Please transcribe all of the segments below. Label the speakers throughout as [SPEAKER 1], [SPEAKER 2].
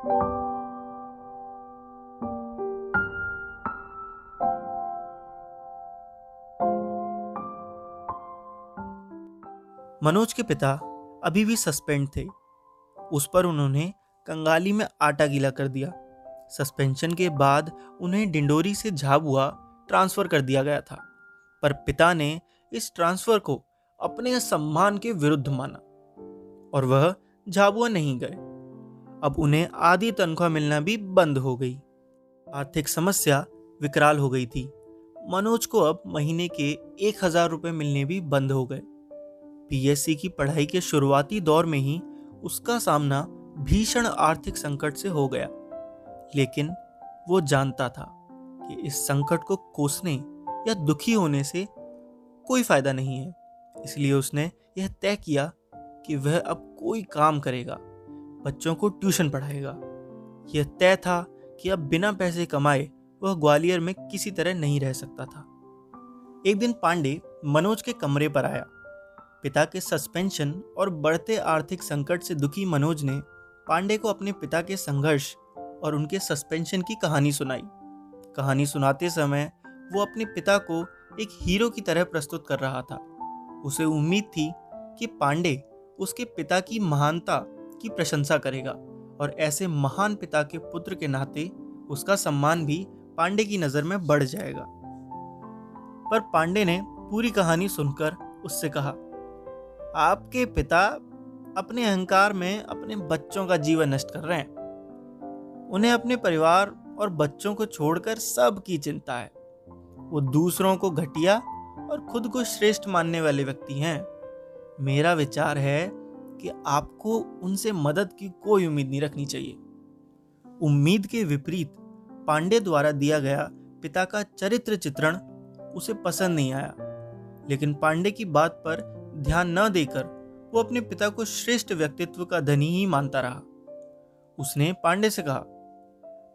[SPEAKER 1] मनोज के पिता अभी भी सस्पेंड थे। उस पर उन्होंने कंगाली में आटा गीला कर दिया। सस्पेंशन के बाद उन्हें डिंडोरी से झाबुआ ट्रांसफ़र कर दिया गया था। पर पिता ने इस ट्रांसफ़र को अपने सम्मान के विरुद्ध माना और वह झाबुआ नहीं गए। अब उन्हें आधी तनख्वाह मिलना भी बंद हो गई। आर्थिक समस्या विकराल हो गई थी। मनोज को अब महीने के एक हज़ार रुपये मिलने भी बंद हो गए। पीएससी की पढ़ाई के शुरुआती दौर में ही उसका सामना भीषण आर्थिक संकट से हो गया। लेकिन वो जानता था कि इस संकट को कोसने या दुखी होने से कोई फ़ायदा नहीं है। इसलिए उसने यह तय किया कि वह अब कोई काम करेगा। बच्चों को ट्यूशन पढ़ाएगा। यह तय था कि अब बिना पैसे कमाए वह ग्वालियर में किसी तरह नहीं रह सकता था। एक दिन पांडे मनोज के कमरे पर आया। पिता के सस्पेंशन और बढ़ते आर्थिक संकट से दुखी मनोज ने पांडे को अपने पिता के संघर्ष और उनके सस्पेंशन की कहानी सुनाई। कहानी सुनाते समय वो अपने पिता को एक हीरो की तरह प्रस्तुत कर रहा था। उसे उम्मीद थी कि पांडे उसके पिता की महानता की प्रशंसा करेगा और ऐसे महान पिता के पुत्र के नाते उसका सम्मान भी पांडे की नज़र में बढ़ जाएगा। पर पांडे ने पूरी कहानी सुनकर उससे कहा, आपके पिता अपने अहंकार में अपने बच्चों का जीवन नष्ट कर रहे हैं। उन्हें अपने परिवार और बच्चों को छोड़कर सब की चिंता है। वो दूसरों को घटिया और खुद को श्रेष्ठ मानने वाले व्यक्ति हैं। मेरा विचार है कि आपको उनसे मदद की कोई उम्मीद नहीं रखनी चाहिए। उम्मीद के विपरीत पांडे द्वारा दिया गया पिता का चरित्र चित्रण उसे पसंद नहीं आया। लेकिन पांडे की बात पर ध्यान न देकर वो अपने पिता को श्रेष्ठ व्यक्तित्व का धनी ही मानता रहा। उसने पांडे से कहा,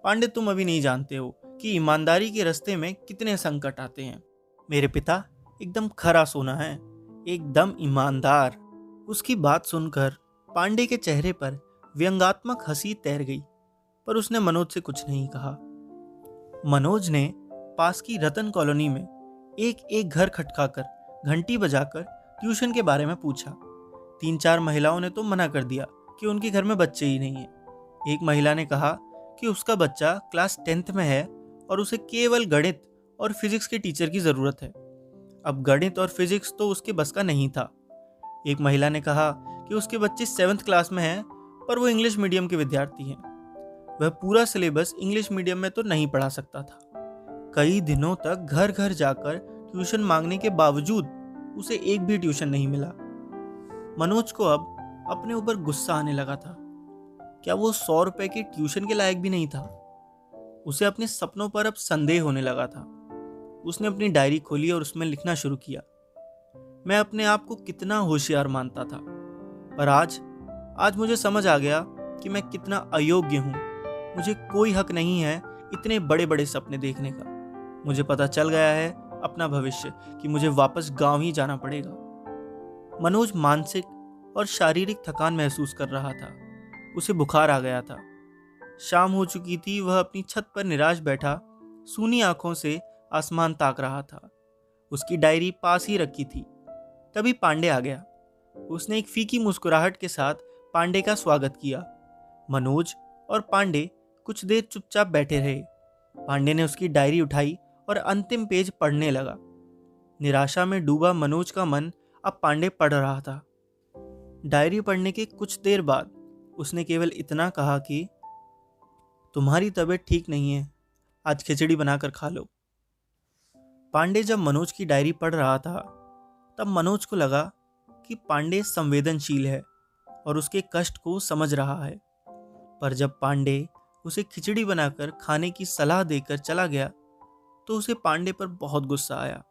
[SPEAKER 1] पांडे, तुम अभी नहीं जानते हो कि ईमानदारी के रास्ते में कितने संकट आते हैं। मेरे पिता, एकदम खरा सोना है, एकदम ईमानदार। उसकी बात सुनकर पांडे के चेहरे पर व्यंगात्मक हँसी तैर गई, पर उसने मनोज से कुछ नहीं कहा। मनोज ने पास की रतन कॉलोनी में एक एक घर खटकाकर, घंटी बजाकर ट्यूशन के बारे में पूछा। तीन चार महिलाओं ने तो मना कर दिया कि उनके घर में बच्चे ही नहीं है। एक महिला ने कहा कि उसका बच्चा क्लास टेंथ में है और उसे केवल गणित और फिजिक्स के टीचर की ज़रूरत है। अब गणित और फिजिक्स तो उसके बस का नहीं था। एक महिला ने कहा कि उसके बच्चे सेवन्थ क्लास में हैं, पर वो इंग्लिश मीडियम के विद्यार्थी हैं। वह पूरा सिलेबस इंग्लिश मीडियम में तो नहीं पढ़ा सकता था। कई दिनों तक घर घर जाकर ट्यूशन मांगने के बावजूद उसे एक भी ट्यूशन नहीं मिला। मनोज को अब अपने ऊपर गुस्सा आने लगा था। क्या वो सौ रुपए के ट्यूशन के लायक भी नहीं था? उसे अपने सपनों पर अब संदेह होने लगा था। उसने अपनी डायरी खोली और उसमें लिखना शुरू किया। मैं अपने आप को कितना होशियार मानता था। पर आज आज मुझे समझ आ गया कि मैं कितना अयोग्य हूँ। मुझे कोई हक नहीं है इतने बड़े बड़े सपने देखने का। मुझे पता चल गया है अपना भविष्य कि मुझे वापस गाँव ही जाना पड़ेगा। मनोज मानसिक और शारीरिक थकान महसूस कर रहा था। उसे बुखार आ गया था। शाम हो चुकी थी, वह अपनी छत पर निराश बैठा, सूनी आँखों से आसमान ताक रहा था। उसकी डायरी पास ही रखी थी। तभी पांडे आ गया। उसने एक फीकी मुस्कुराहट के साथ पांडे का स्वागत किया। मनोज और पांडे कुछ देर चुपचाप बैठे रहे। पांडे ने उसकी डायरी उठाई और अंतिम पेज पढ़ने लगा। निराशा में डूबा मनोज का मन अब पांडे पढ़ रहा था। डायरी पढ़ने के कुछ देर बाद उसने केवल इतना कहा कि, तुम्हारी तबीयत ठीक नहीं है, आज खिचड़ी बनाकर खा लो। पांडे जब मनोज की डायरी पढ़ रहा था तब मनोज को लगा कि पांडे संवेदनशील है और उसके कष्ट को समझ रहा है। पर जब पांडे उसे खिचड़ी बनाकर खाने की सलाह देकर चला गया तो उसे पांडे पर बहुत गुस्सा आया।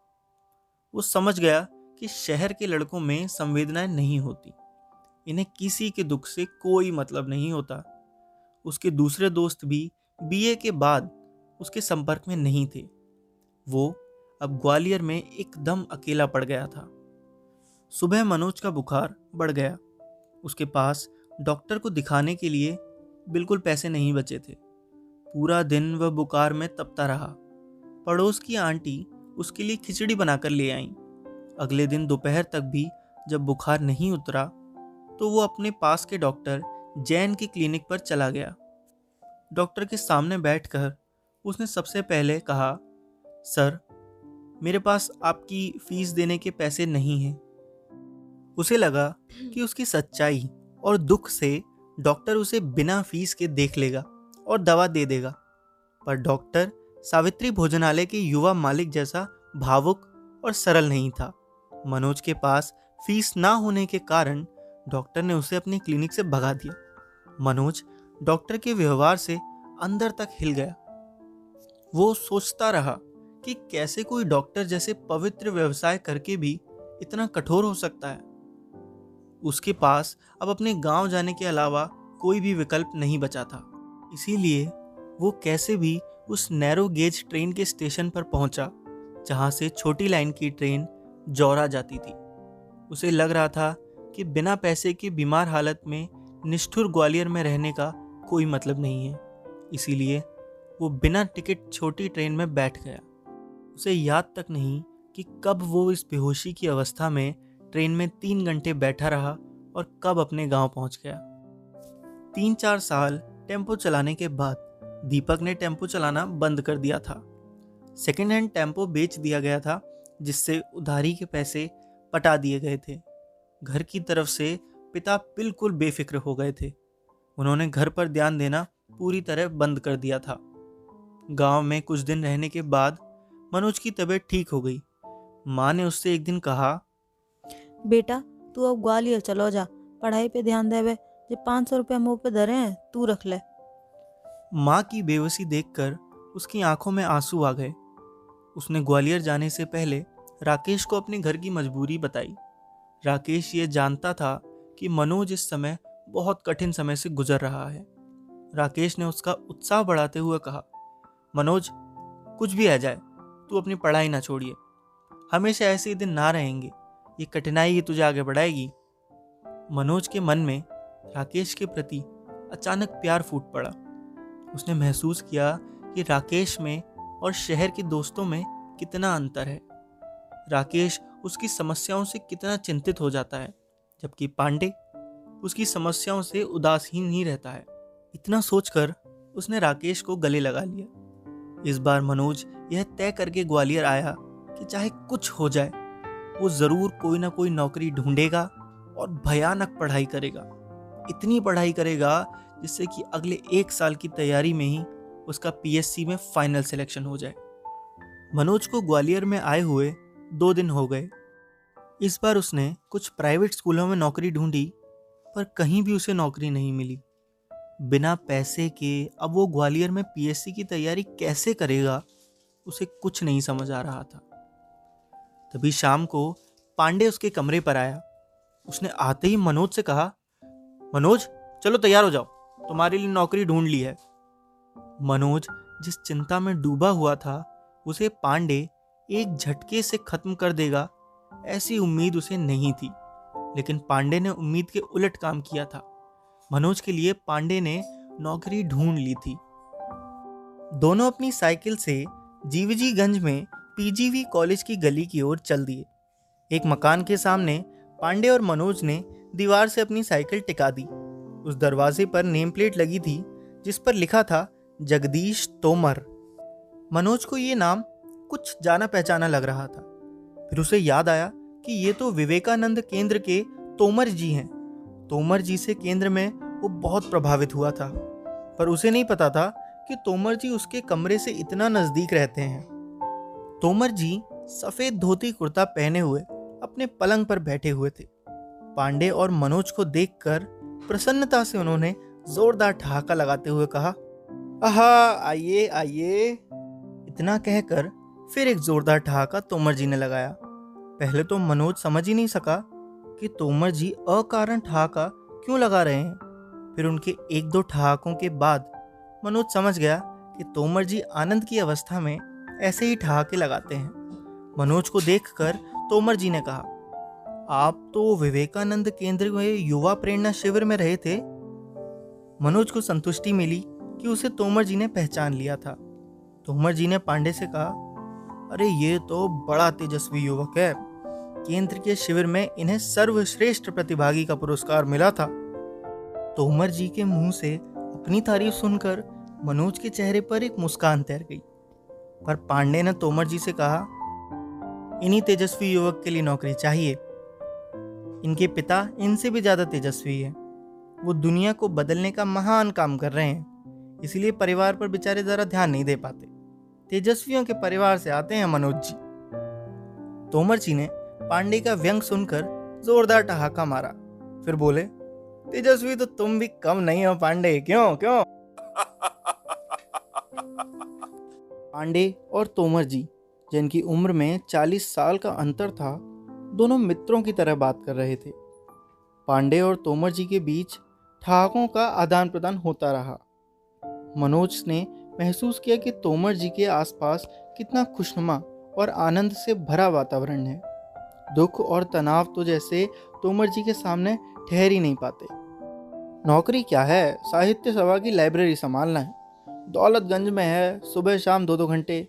[SPEAKER 1] वो समझ गया कि शहर के लड़कों में संवेदनाएँ नहीं होती। इन्हें किसी के दुख से कोई मतलब नहीं होता। उसके दूसरे दोस्त भी बीए के बाद उसके संपर्क में नहीं थे। वो अब ग्वालियर में एकदम अकेला पड़ गया था। सुबह मनोज का बुखार बढ़ गया। उसके पास डॉक्टर को दिखाने के लिए बिल्कुल पैसे नहीं बचे थे। पूरा दिन वह बुखार में तपता रहा। पड़ोस की आंटी उसके लिए खिचड़ी बनाकर ले आई। अगले दिन दोपहर तक भी जब बुखार नहीं उतरा तो वो अपने पास के डॉक्टर जैन की क्लिनिक पर चला गया। डॉक्टर के सामने बैठकर उसने सबसे पहले कहा, सर मेरे पास आपकी फ़ीस देने के पैसे नहीं हैं। उसे लगा कि उसकी सच्चाई और दुख से डॉक्टर उसे बिना फ़ीस के देख लेगा और दवा दे देगा। पर डॉक्टर सावित्री भोजनालय के युवा मालिक जैसा भावुक और सरल नहीं था। मनोज के पास फ़ीस ना होने के कारण डॉक्टर ने उसे अपनी क्लिनिक से भगा दिया। मनोज डॉक्टर के व्यवहार से अंदर तक हिल गया। वो सोचता रहा कि कैसे कोई डॉक्टर जैसे पवित्र व्यवसाय करके भी इतना कठोर हो सकता है? उसके पास अब अपने गाँव जाने के अलावा कोई भी विकल्प नहीं बचा था। इसीलिए वो कैसे भी उस नैरो गेज ट्रेन के स्टेशन पर पहुँचा, जहाँ से छोटी लाइन की ट्रेन जौरा जाती थी। उसे लग रहा था कि बिना पैसे के बीमार हालत में निष्ठुर ग्वालियर में रहने का कोई मतलब नहीं है। इसीलिए वो बिना टिकट छोटी ट्रेन में बैठ गया। उसे याद तक नहीं कि कब वो इस बेहोशी की अवस्था में ट्रेन में तीन घंटे बैठा रहा और कब अपने गाँव पहुँच गया। तीन चार साल टेंपो चलाने के बाद दीपक ने टेंपो चलाना बंद कर दिया था। सेकेंड हैंड टेंपो बेच दिया गया था, जिससे उधारी के पैसे पटा दिए गए थे। घर की तरफ़ से पिता बिल्कुल बेफिक्र हो गए थे। उन्होंने घर पर ध्यान देना पूरी तरह बंद कर दिया था। गाँव में कुछ दिन रहने के बाद मनोज की तबीयत ठीक हो गई। माँ ने उससे एक दिन कहा
[SPEAKER 2] बेटा तू अब ग्वालियर चलो जा। पढ़ाई पे ध्यान देवे। जो पाँच सौ रुपया मुँह पे धरे हैं तू रख ले।
[SPEAKER 1] माँ की बेबसी देखकर उसकी आँखों में आँसू आ गए। उसने ग्वालियर जाने से पहले राकेश को अपने घर की मजबूरी बताई। राकेश ये जानता था कि मनोज इस समय बहुत कठिन समय से गुजर रहा है। राकेश ने उसका उत्साह बढ़ाते हुए कहा मनोज कुछ भी आ जाए। तू अपनी पढ़ाई ना छोड़िए। हमेशा ऐसे दिन ना रहेंगे। ये कठिनाई ही तुझे आगे बढ़ाएगी। मनोज के मन में राकेश के प्रति अचानक प्यार फूट पड़ा। उसने महसूस किया कि राकेश में और शहर के दोस्तों में कितना अंतर है। राकेश उसकी समस्याओं से कितना चिंतित हो जाता है, जबकि पांडे उसकी समस्याओं से उदासीन ही रहता है। इतना सोचकर उसने राकेश को गले लगा लिया। इस बार मनोज यह तय करके ग्वालियर आया कि चाहे कुछ हो जाए, वो ज़रूर कोई ना कोई नौकरी ढूंढेगा और भयानक पढ़ाई करेगा। इतनी पढ़ाई करेगा जिससे कि अगले एक साल की तैयारी में ही उसका पीएससी में फाइनल सिलेक्शन हो जाए। मनोज को ग्वालियर में आए हुए दो दिन हो गए। इस बार उसने कुछ प्राइवेट स्कूलों में नौकरी ढूंढी, पर कहीं भी उसे नौकरी नहीं मिली। बिना पैसे के अब वो ग्वालियर में पीएससी की तैयारी कैसे करेगा? उसे कुछ नहीं समझ आ रहा था। तभी शाम को पांडे उसके कमरे पर आया। उसने आते ही मनोज से कहा, मनोज, चलो तैयार हो जाओ। तुम्हारे लिए नौकरी ढूंढ ली है। मनोज जिस चिंता में डूबा हुआ था, उसे पांडे एक झटके से खत्म कर देगा, ऐसी उम्मीद उसे नहीं थी। लेकिन पांडे ने उम्मीद के उलट काम किया था। मनोज के लिए पांडे ने नौकरी ढूंढ ली थी। दोनों अपनी साइकिल से जीवजीगंज में पीजीवी कॉलेज की गली की ओर चल दिए। एक मकान के सामने पांडे और मनोज ने दीवार से अपनी साइकिल टिका दी। उस दरवाजे पर नेम प्लेट लगी थी, जिस पर लिखा था, जगदीश तोमर। मनोज को ये नाम कुछ जाना पहचाना लग रहा था। फिर उसे याद आया कि ये तो विवेकानंद केंद्र के तोमर जी हैं। तोमर जी से केंद्र में वो बहुत प्रभावित हुआ था। पर उसे नहीं पता था कि तोमर जी उसके कमरे से इतना नज़दीक रहते हैं। तोमर जी सफ़ेद धोती कुर्ता पहने हुए अपने पलंग पर बैठे हुए थे। पांडे और मनोज को देखकर प्रसन्नता से उन्होंने जोरदार ठहाका लगाते हुए कहा, आहा, आइए आइए। इतना कहकर फिर एक जोरदार ठहाका तोमर जी ने लगाया। पहले तो मनोज समझ ही नहीं सका कि तोमर जी अकारण ठहाका क्यों लगा रहे हैं। फिर उनके एक दो ठहाकों के बाद मनोज समझ गया कि तोमर जी आनंद की अवस्था में ऐसे ही ठहाके लगाते हैं। मनोज को देखकर तोमर जी ने कहा, आप तो विवेकानंद केंद्र में युवा प्रेरणा शिविर में रहे थे। मनोज को संतुष्टि मिली कि उसे तोमर जी ने पहचान लिया था। तोमर जी ने पांडे से कहा, अरे, ये तो बड़ा तेजस्वी युवक है। केंद्र के शिविर में इन्हें सर्वश्रेष्ठ प्रतिभागी का पुरस्कार मिला था तोमर जी के मुँह से अपनी तारीफ़ सुनकर मनोज के चेहरे पर एक मुस्कान तैर गई। पर पांडे ने तोमर जी से कहा, इन्हीं तेजस्वी युवक के लिए नौकरी चाहिए। इनके पिता इनसे भी ज़्यादा तेजस्वी है। वो दुनिया को बदलने का महान काम कर रहे हैं। इसलिए परिवार पर बेचारे जरा ध्यान नहीं दे पाते। तेजस्वियों के परिवार से आते हैं मनोज जी। तोमर जी ने पांडे का व्यंग सुनकर जोरदार ठहाका मारा। फिर बोले, तेजस्वी तो तुम भी कम नहीं हो पांडे, क्यों क्यों? पांडे और तोमर जी, जिनकी उम्र में 40 साल का अंतर था, दोनों मित्रों की तरह बात कर रहे थे। पांडे और तोमर जी के बीच ठहाकों का आदान प्रदान होता रहा। मनोज ने महसूस किया कि तोमर जी के आसपास कितना खुशनुमा और आनंद से भरा वातावरण है। दुख और तनाव तो जैसे तोमर जी के सामने ठहर ही नहीं पाते। नौकरी क्या है? साहित्य सभा की लाइब्रेरी संभालना है। दौलतगंज में है, सुबह शाम दो दो घंटे,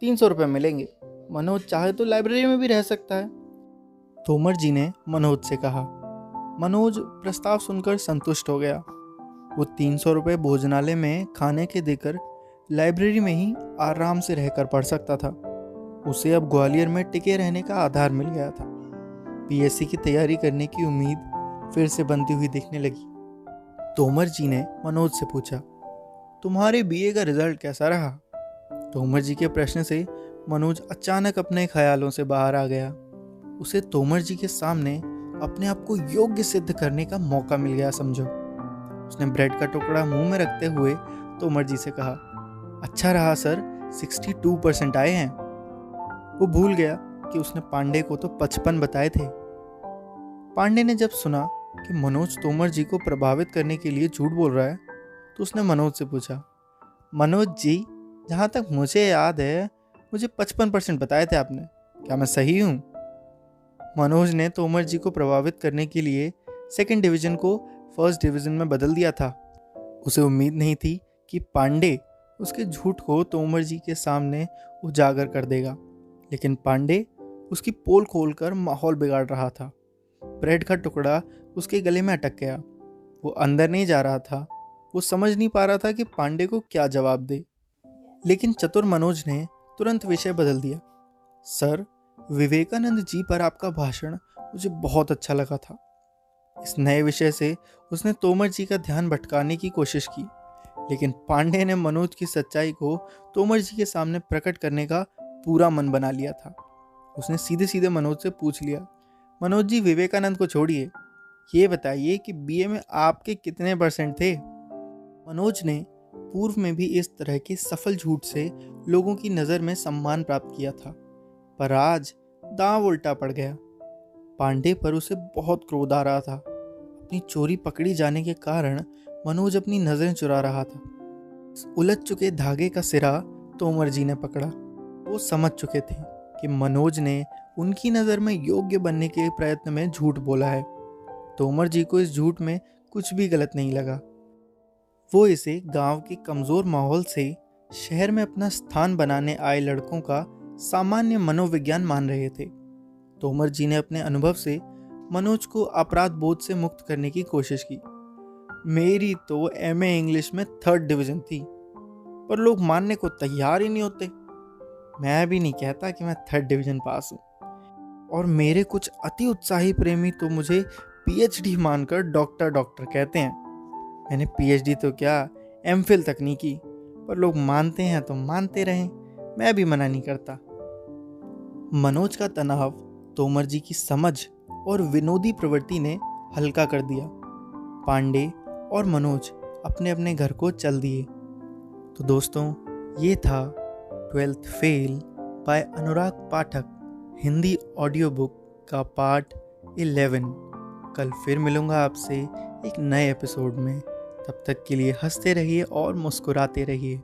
[SPEAKER 1] तीन सौ रुपये मिलेंगे। मनोज चाहे तो लाइब्रेरी में भी रह सकता है। तोमर जी ने मनोज से कहा। मनोज प्रस्ताव सुनकर संतुष्ट हो गया। वो तीन सौ रुपये भोजनालय में खाने के देकर लाइब्रेरी में ही आराम से रहकर पढ़ सकता था। उसे अब ग्वालियर में टिके रहने का आधार मिल गया था। पीएससी की तैयारी करने की उम्मीद फिर से बनती हुई दिखने लगी। तोमर जी ने मनोज से पूछा तुम्हारे बीए का रिज़ल्ट कैसा रहा? तोमर जी के प्रश्न से मनोज अचानक अपने ख्यालों से बाहर आ गया। उसे तोमर जी के सामने अपने आप को योग्य सिद्ध करने का मौका मिल गया, समझो। उसने ब्रेड का टुकड़ा मुँह में रखते हुए तोमर जी से कहा अच्छा रहा, सर। 62 परसेंट आए हैं। वो भूल गया कि उसने पांडे को तो पचपन बताए थे। पांडे ने जब सुना कि मनोज तोमर जी को प्रभावित करने के लिए झूठ बोल रहा है तो उसने मनोज से पूछा, मनोज जी, जहाँ तक मुझे याद है, मुझे पचपन परसेंट बताए थे आपने। क्या मैं सही हूँ? मनोज ने तोमर जी को प्रभावित करने के लिए सेकेंड डिवीज़न को फ़र्स्ट डिवीज़न में बदल दिया था। उसे उम्मीद नहीं थी कि पांडे उसके झूठ को तोमर जी के सामने उजागर कर देगा, लेकिन पांडे उसकी पोल खोलकर माहौल बिगाड़ रहा था। ब्रेड का टुकड़ा उसके गले में अटक गया। वो अंदर नहीं जा रहा था। वो समझ नहीं पा रहा था कि पांडे को क्या जवाब दे। लेकिन चतुर मनोज ने तुरंत विषय बदल दिया। सर, विवेकानंद जी पर आपका भाषण मुझे बहुत अच्छा लगा था। इस नए विषय से उसने तोमर जी का ध्यान भटकाने की कोशिश की, लेकिन पांडे ने मनोज की सच्चाई को तोमर जी के सामने प्रकट करने का पूरा मन बना लिया था। उसने सीधे सीधे मनोज से पूछ लिया, मनोज जी, विवेकानंद को छोड़िए। ये बताइए कि बीए में आपके कितने परसेंट थे? मनोज ने पूर्व में भी इस तरह के सफल झूठ से लोगों की नज़र में सम्मान प्राप्त किया था, पर आज दांव उल्टा पड़ गया। पांडे पर उसे बहुत क्रोध आ रहा था। अपनी चोरी पकड़ी जाने के कारण मनोज अपनी नज़रें चुरा रहा था। उलझ चुके धागे का सिरा तोमर जी ने पकड़ा। वो समझ चुके थे कि मनोज ने उनकी नज़र में योग्य बनने के प्रयत्न में झूठ बोला है। तोमर जी को इस झूठ में कुछ भी गलत नहीं लगा। वो इसे गाँव के कमज़ोर माहौल से शहर में अपना स्थान बनाने आए लड़कों का सामान्य मनोविज्ञान मान रहे थे। तोमर जी ने अपने अनुभव से मनोज को अपराध बोध से मुक्त करने की कोशिश की। मेरी तो एम ए इंग्लिश में थर्ड डिवीज़न थी, पर लोग मानने को तैयार ही नहीं होते। मैं भी नहीं कहता कि मैं थर्ड डिवीज़न पास हूँ। और मेरे कुछ अति उत्साही प्रेमी तो मुझे पीएचडी मानकर डॉक्टर डॉक्टर कहते हैं। मैंने पीएचडी तो क्या एम तक नहीं की, पर लोग मानते हैं तो मानते रहें, मैं भी मना नहीं करता। मनोज का तनाव, तोमर जी की समझ और विनोदी प्रवृत्ति ने हल्का कर दिया। पांडे और मनोज अपने अपने घर को चल दिए। तो दोस्तों, ये था twelfth fail by Anurag Pathak, Hindi audio book का पार्ट इलेवन। कल फिर मिलूँगा आपसे एक नए एपिसोड में। तब तक के लिए हँसते रहिए और मुस्कुराते रहिए।